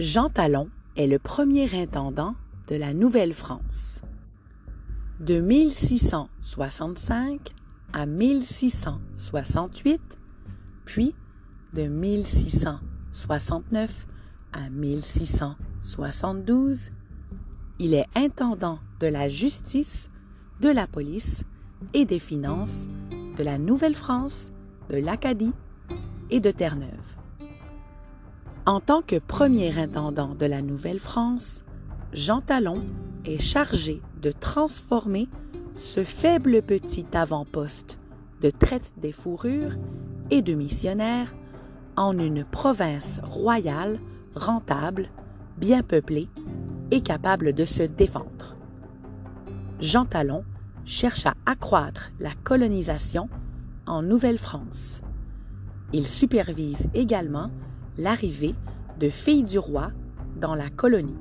Jean Talon est le premier intendant de la Nouvelle-France. De 1665 à 1668, puis de 1669 à 1672, il est intendant de la justice, de la police et des finances de la Nouvelle-France, de l'Acadie et de Terre-Neuve. En tant que premier intendant de la Nouvelle-France, Jean Talon est chargé de transformer ce faible petit avant-poste de traite des fourrures et de missionnaires en une province royale rentable, bien peuplée et capable de se défendre. Jean Talon cherche à accroître la colonisation en Nouvelle-France. Il supervise également l'arrivée de filles du roi dans la colonie.